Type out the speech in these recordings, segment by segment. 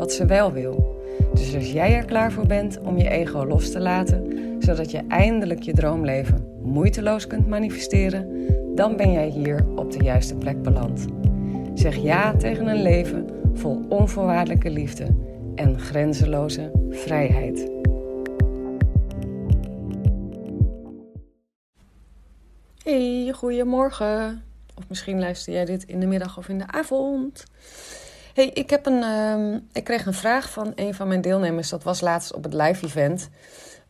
wat ze wel wil. Dus als jij er klaar voor bent om je ego los te laten, zodat je eindelijk je droomleven moeiteloos kunt manifesteren, dan ben jij hier op de juiste plek beland. Zeg ja tegen een leven vol onvoorwaardelijke liefde en grenzeloze vrijheid. Hey, goedemorgen. Of misschien luister jij dit in de middag of in de avond. Ik, heb een, uh, ik kreeg een vraag van een van mijn deelnemers. Dat was laatst op het live event.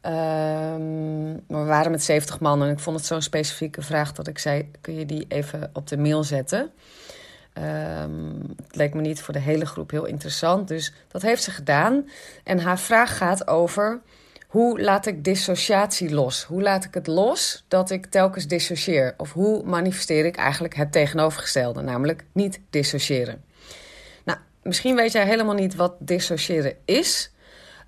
Um, we waren met 70 man en ik vond het zo'n specifieke vraag dat ik zei: kun je die even op de mail zetten? Um, het leek me niet voor de hele groep heel interessant, dus dat heeft ze gedaan. En haar vraag gaat over hoe laat ik dissociatie los? Hoe laat ik het los dat ik telkens dissocieer? Of hoe manifesteer ik eigenlijk het tegenovergestelde, namelijk niet dissociëren? Misschien weet jij helemaal niet wat dissociëren is.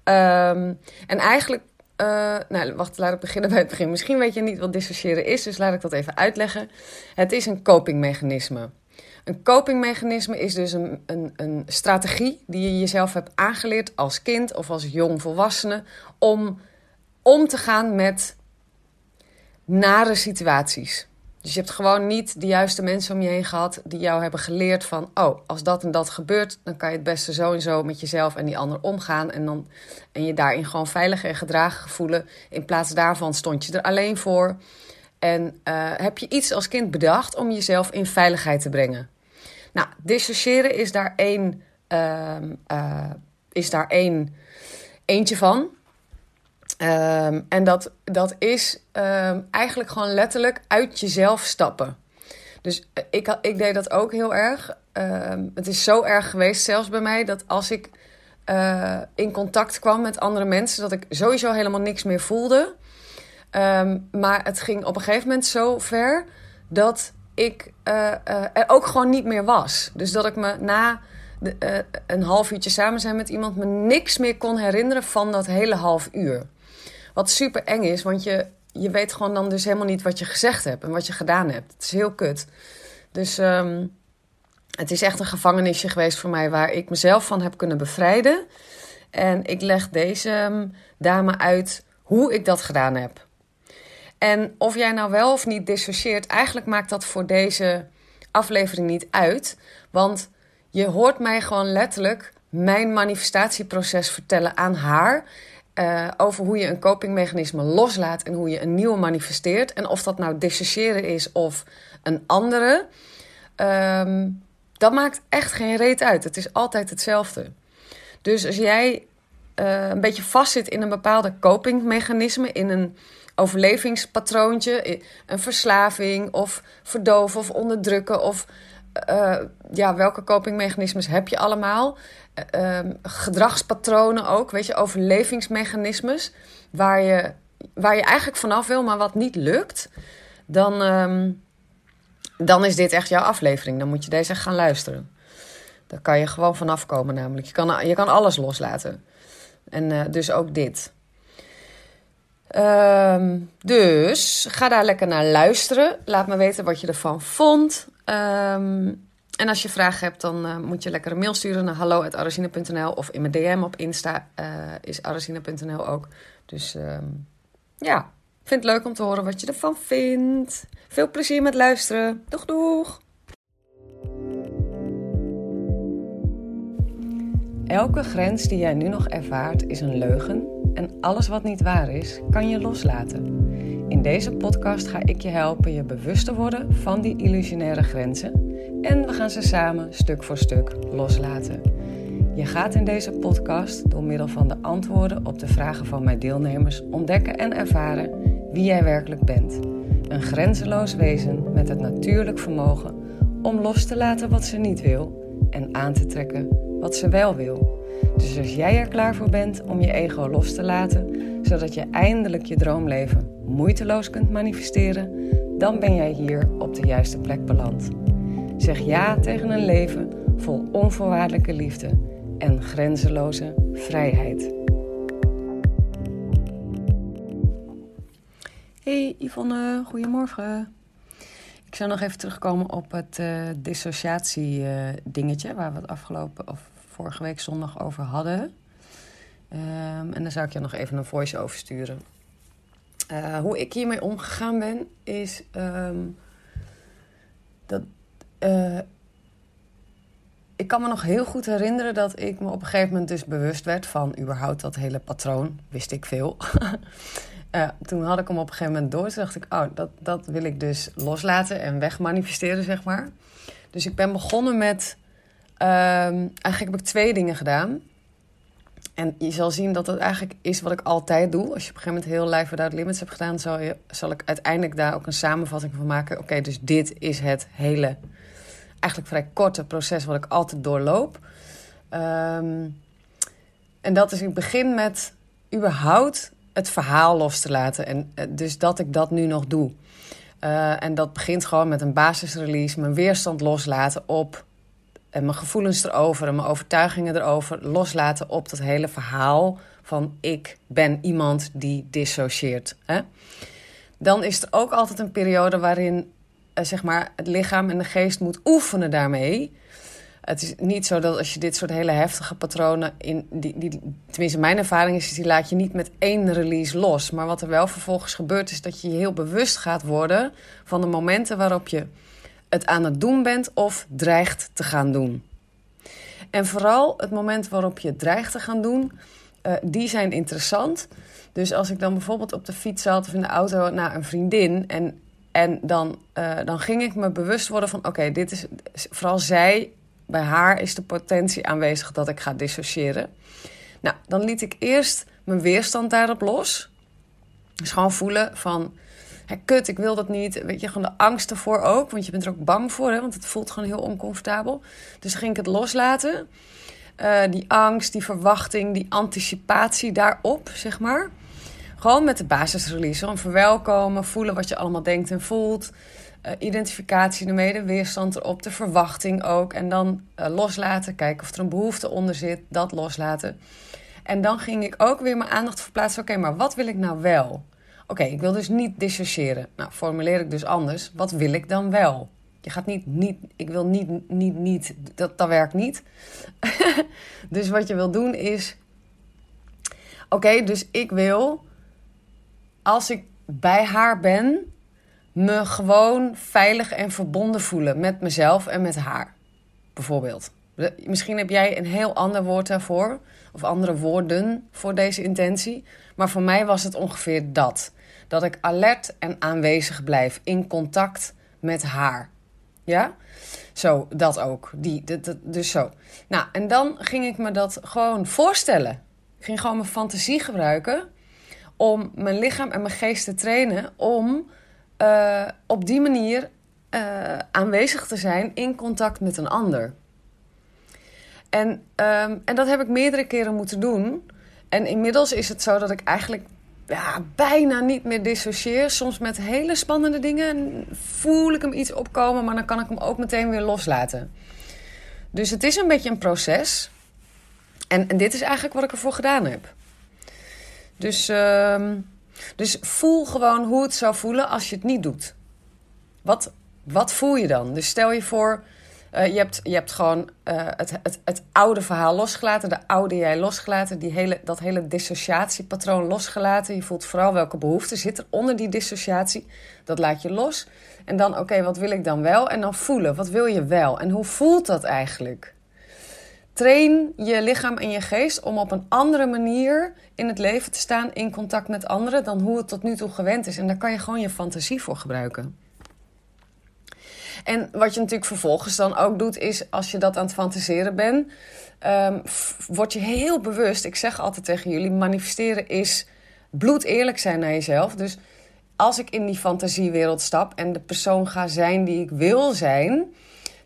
Um, en eigenlijk uh, nou, wacht, laat ik beginnen bij het begin. Misschien weet je niet wat dissociëren is, dus laat ik dat even uitleggen. Het is een copingmechanisme. Een copingmechanisme is dus een, een, een strategie die je jezelf hebt aangeleerd als kind of als jong volwassene om om te gaan met nare situaties. Dus je hebt gewoon niet de juiste mensen om je heen gehad die jou hebben geleerd van, oh, als dat en dat gebeurt, dan kan je het beste zo en zo met jezelf en die ander omgaan en, dan, en je daarin gewoon veilig en gedragen voelen. In plaats daarvan stond je er alleen voor. En uh, heb je iets als kind bedacht om jezelf in veiligheid te brengen. Nou, dissociëren is daar één, uh, uh, is daar één eentje van. Um, en dat, dat is um, eigenlijk gewoon letterlijk uit jezelf stappen. Dus ik, ik deed dat ook heel erg. Um, het is zo erg geweest, zelfs bij mij, dat als ik uh, in contact kwam met andere mensen, dat ik sowieso helemaal niks meer voelde. maar het ging op een gegeven moment zo ver dat ik uh, er ook gewoon niet meer was. Dus dat ik me na een half uurtje samen zijn met iemand me niks meer kon herinneren van dat hele half uur. Wat super eng is, want je, je weet gewoon dan dus helemaal niet wat je gezegd hebt en wat je gedaan hebt. Het is heel kut. Dus um, het is echt een gevangenisje geweest voor mij waar ik mezelf van heb kunnen bevrijden. En ik leg deze um, dame uit hoe ik dat gedaan heb. En of jij nou wel of niet dissocieert, eigenlijk maakt dat voor deze aflevering niet uit. Want je hoort mij gewoon letterlijk mijn manifestatieproces vertellen aan haar. Uh, over hoe je een copingmechanisme loslaat en hoe je een nieuwe manifesteert. En of dat nou dissociëren is of een andere. Um, dat maakt echt geen reet uit. Het is altijd hetzelfde. Dus als jij uh, een beetje vastzit in een bepaalde copingmechanisme, in een overlevingspatroontje, een verslaving of verdoven of onderdrukken of uh, ja, welke copingmechanismes heb je allemaal? Uh, gedragspatronen ook, weet je, overlevingsmechanismes waar je, waar je eigenlijk vanaf wil, maar wat niet lukt, dan, um, dan is dit echt jouw aflevering. Dan moet je deze gaan luisteren. Daar kan je gewoon vanaf komen, namelijk. Je kan, je kan alles loslaten. En uh, dus ook dit. Um, dus ga daar lekker naar luisteren. Laat me weten wat je ervan vond. Um, en als je vragen hebt, dan uh, moet je lekker een mail sturen naar hallo.arasine.nl of in mijn DM op Insta uh, is arasine.nl ook. Dus um, ja, vind het leuk om te horen wat je ervan vindt. Veel plezier met luisteren. Doeg doeg! Elke grens die jij nu nog ervaart is een leugen en alles wat niet waar is, kan je loslaten. In deze podcast ga ik je helpen je bewust te worden van die illusionaire grenzen en we gaan ze samen stuk voor stuk loslaten. Je gaat in deze podcast door middel van de antwoorden op de vragen van mijn deelnemers ontdekken en ervaren wie jij werkelijk bent. Een grenzeloos wezen met het natuurlijk vermogen om los te laten wat ze niet wil en aan te trekken wat ze wel wil. Dus als jij er klaar voor bent om je ego los te laten, zodat je eindelijk je droomleven moeiteloos kunt manifesteren, dan ben jij hier op de juiste plek beland. Zeg ja tegen een leven vol onvoorwaardelijke liefde en grenzeloze vrijheid. Hey Yvonne, goedemorgen. Ik zou nog even terugkomen op het uh, dissociatie uh, dingetje waar we het afgelopen of vorige week zondag over hadden. Um, en dan zou ik je nog even een voice over sturen. Uh, hoe ik hiermee omgegaan ben, is um, dat. ik kan me nog heel goed herinneren dat ik me op een gegeven moment dus bewust werd van überhaupt dat hele patroon. Wist ik veel. uh, toen had ik hem op een gegeven moment door. Toen dacht ik, oh, dat, dat wil ik dus loslaten en wegmanifesteren, zeg maar. Dus ik ben begonnen met... Um, eigenlijk heb ik twee dingen gedaan. En je zal zien dat dat eigenlijk is wat ik altijd doe. Als je op een gegeven moment heel Life Without Limits hebt gedaan... zal, je, zal ik uiteindelijk daar ook een samenvatting van maken. Oké, dus dit is het hele... eigenlijk vrij korte proces wat ik altijd doorloop. Um, en dat is, ik begin met überhaupt het verhaal los te laten. En eh, dus dat ik dat nu nog doe. Uh, en dat begint gewoon met een basisrelease, mijn weerstand loslaten op. En mijn gevoelens erover en mijn overtuigingen erover loslaten op dat hele verhaal van ik ben iemand die dissocieert. Hè? Dan is er ook altijd een periode waarin uh, zeg maar, het lichaam en de geest moet oefenen daarmee. Het is niet zo dat als je dit soort hele heftige patronen in die, die tenminste mijn ervaring is, die laat je niet met één release los. Maar wat er wel vervolgens gebeurt is dat je je heel bewust gaat worden van de momenten waarop je het aan het doen bent of dreigt te gaan doen. En vooral het moment waarop je dreigt te gaan doen, uh, die zijn interessant. Dus als ik dan bijvoorbeeld op de fiets zat of in de auto naar een vriendin en en dan, uh, dan ging ik me bewust worden van: oké, dit is vooral zij bij haar is de potentie aanwezig dat ik ga dissociëren. Nou, dan liet ik eerst mijn weerstand daarop los. Dus gewoon voelen van, hé, kut, ik wil dat niet. Weet je, gewoon de angst ervoor ook, want je bent er ook bang voor, hè, want het voelt gewoon heel oncomfortabel. Dus ging ik het loslaten. Uh, die angst, die verwachting, die anticipatie daarop, zeg maar. Gewoon met de basisrelease. Gewoon verwelkomen, voelen wat je allemaal denkt en voelt uh, identificatie ermee, de weerstand erop, de verwachting ook. En dan uh, loslaten, kijken of er een behoefte onder zit, dat loslaten. En dan ging ik ook weer mijn aandacht verplaatsen. Oké, maar wat wil ik nou wel? Oké, ik wil dus niet dissociëren. Nou, formuleer ik dus anders. Wat wil ik dan wel? Je gaat niet, niet ik wil niet, niet, niet, dat, dat werkt niet. dus wat je wil doen is, oké, dus ik wil, als ik bij haar ben, me gewoon veilig en verbonden voelen met mezelf en met haar. Bijvoorbeeld. Misschien heb jij een heel ander woord daarvoor, of andere woorden voor deze intentie. Maar voor mij was het ongeveer dat. Dat ik alert en aanwezig blijf in contact met haar. Ja? Zo, dat ook. Die, dus zo. Nou, en dan ging ik me dat gewoon voorstellen. Ik ging gewoon mijn fantasie gebruiken om mijn lichaam en mijn geest te trainen om uh, op die manier uh, aanwezig te zijn in contact met een ander. En, um, en dat heb ik meerdere keren moeten doen. En inmiddels is het zo dat ik eigenlijk ja, bijna niet meer dissocieer. Soms met hele spannende dingen voel ik hem iets opkomen, maar dan kan ik hem ook meteen weer loslaten. Dus het is een beetje een proces. En, en dit is eigenlijk wat ik ervoor gedaan heb. Dus um, dus voel gewoon hoe het zou voelen als je het niet doet. Wat, wat voel je dan? Dus stel je voor, uh, je, hebt, je hebt gewoon uh, het, het, het oude verhaal losgelaten, de oude jij losgelaten, die hele, dat hele dissociatiepatroon losgelaten. Je voelt vooral welke behoefte zit er onder die dissociatie. Dat laat je los. En dan, oké, wat wil ik dan wel? En dan voelen, wat wil je wel? En hoe voelt dat eigenlijk? Train je lichaam en je geest om op een andere manier in het leven te staan in contact met anderen dan hoe het tot nu toe gewend is. En daar kan je gewoon je fantasie voor gebruiken. En wat je natuurlijk vervolgens dan ook doet, is als je dat aan het fantaseren bent, um, word je heel bewust. Ik zeg altijd tegen jullie: manifesteren is bloed eerlijk zijn naar jezelf. Dus als ik in die fantasiewereld stap en de persoon ga zijn die ik wil zijn,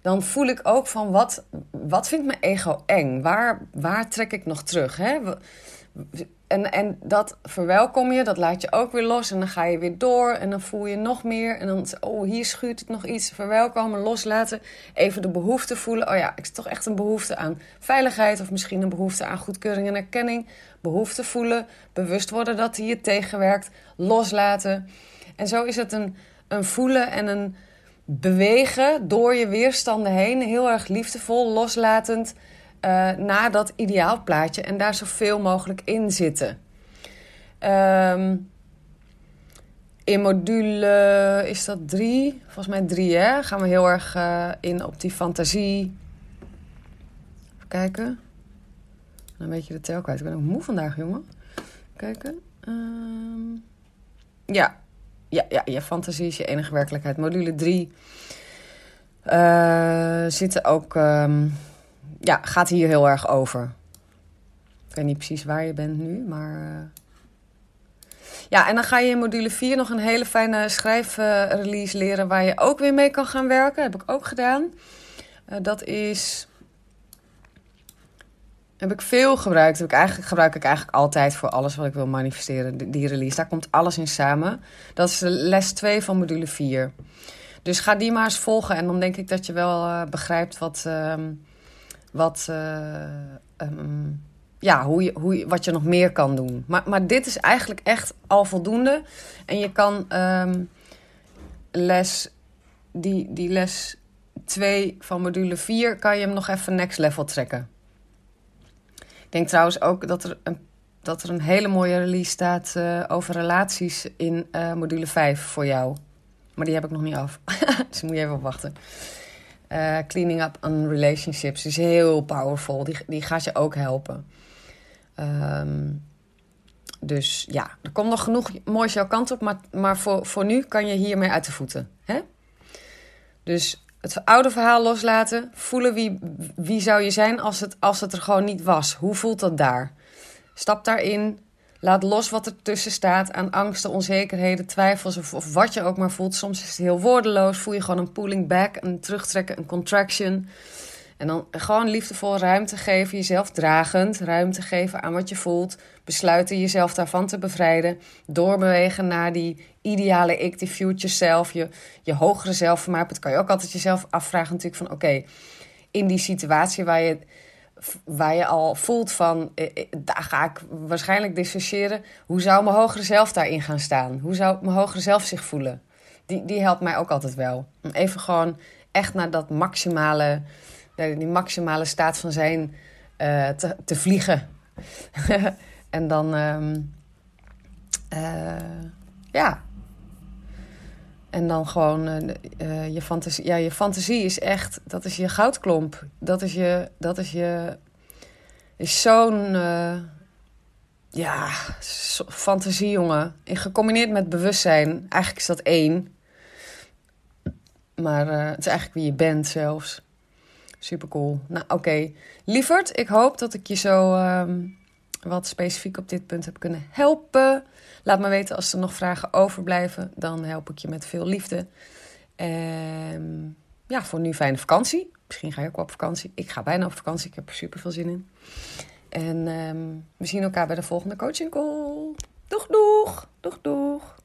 dan voel ik ook van wat, wat vindt mijn ego eng? Waar, waar trek ik nog terug? Hè? En, en dat verwelkom je, dat laat je ook weer los. En dan ga je weer door en dan voel je nog meer. En dan, oh, hier schuurt het nog iets. Verwelkomen, loslaten. Even de behoefte voelen. Oh ja, ik heb toch echt een behoefte aan veiligheid. Of misschien een behoefte aan goedkeuring en erkenning. Behoefte voelen. Bewust worden dat hij je tegenwerkt. Loslaten. En zo is het een, een voelen en een bewegen door je weerstanden heen. Heel erg liefdevol, loslatend uh, naar dat ideaalplaatje en daar zoveel mogelijk in zitten. Ehm, in module is dat drie, volgens mij drie, hè? Gaan we heel erg uh, in op die fantasie. Even kijken. Dan weet je de tel kwijt. Ik ben ook moe vandaag, jongen. Kijken. Um, ja. Ja, ja, je fantasie is je enige werkelijkheid. Module 3 uh, zitten ook um, ja, gaat hier heel erg over. Ik weet niet precies waar je bent nu, maar. Uh... Ja, en dan ga je in module 4 nog een hele fijne schrijfrelease leren waar je ook weer mee kan gaan werken. heb ik ook gedaan. Uh, dat is. Heb ik veel gebruikt. Heb ik eigenlijk, gebruik ik eigenlijk altijd voor alles wat ik wil manifesteren. Die release. Daar komt alles in samen. Dat is de les 2 van module 4. Dus ga die maar eens volgen. En dan denk ik dat je wel uh, begrijpt wat. Uh, wat, um, ja, hoe je, hoe je, wat je nog meer kan doen. Maar, maar dit is eigenlijk echt al voldoende. En je kan um, les, die, die les 2 van module 4, kan je hem nog even next level trekken. Ik denk trouwens ook dat er een, dat er een hele mooie release staat uh, over relaties in uh, module 5 voor jou. Maar die heb ik nog niet af. dus moet je even wachten. Uh, cleaning up on relationships is heel powerful. Die, die gaat je ook helpen. Um, dus ja, er komt nog genoeg moois jouw kant op. Maar, maar voor, voor nu kan je hiermee uit de voeten. Hè? Dus het oude verhaal loslaten. Voelen wie, wie zou je zijn als het, als het er gewoon niet was. Hoe voelt dat daar? Stap daarin. Laat los wat er tussen staat aan angsten, onzekerheden, twijfels of, of, wat je ook maar voelt. Soms is het heel woordeloos. Voel je gewoon een pulling back, een terugtrekken, een contraction. En dan gewoon liefdevol ruimte geven, jezelf dragend, ruimte geven aan wat je voelt. Besluiten jezelf daarvan te bevrijden. Doorbewegen naar die ideale ik, die future self, je, je hogere zelf. Maar dat kan je ook altijd jezelf afvragen natuurlijk van oké, in die situatie waar je waar je al voelt van, eh, eh, daar ga ik waarschijnlijk dissociëren. Hoe zou mijn hogere zelf daarin gaan staan? Hoe zou mijn hogere zelf zich voelen? Die, die helpt mij ook altijd wel. Even gewoon echt naar dat maximale, die maximale staat van zijn uh, te, te vliegen. en dan, uh, ja, en dan gewoon uh, je fantasie. Ja, je fantasie is echt. Dat is je goudklomp. Dat is je. Dat is je. Is zo'n. Uh, ja, fantasie, jongen. En gecombineerd met bewustzijn. Eigenlijk is dat één. Maar het is eigenlijk wie je bent zelfs. Super cool. Nou, oké. Okay. Lieverd, ik hoop dat ik je zo. Uh, wat specifiek op dit punt heb kunnen helpen. Laat me weten als er nog vragen overblijven. Dan help ik je met veel liefde. En ja, voor nu fijne vakantie. Misschien ga je ook op vakantie. Ik ga bijna op vakantie. Ik heb er super veel zin in. En um, we zien elkaar bij de volgende coaching call. Doeg, doeg. Doeg, doeg.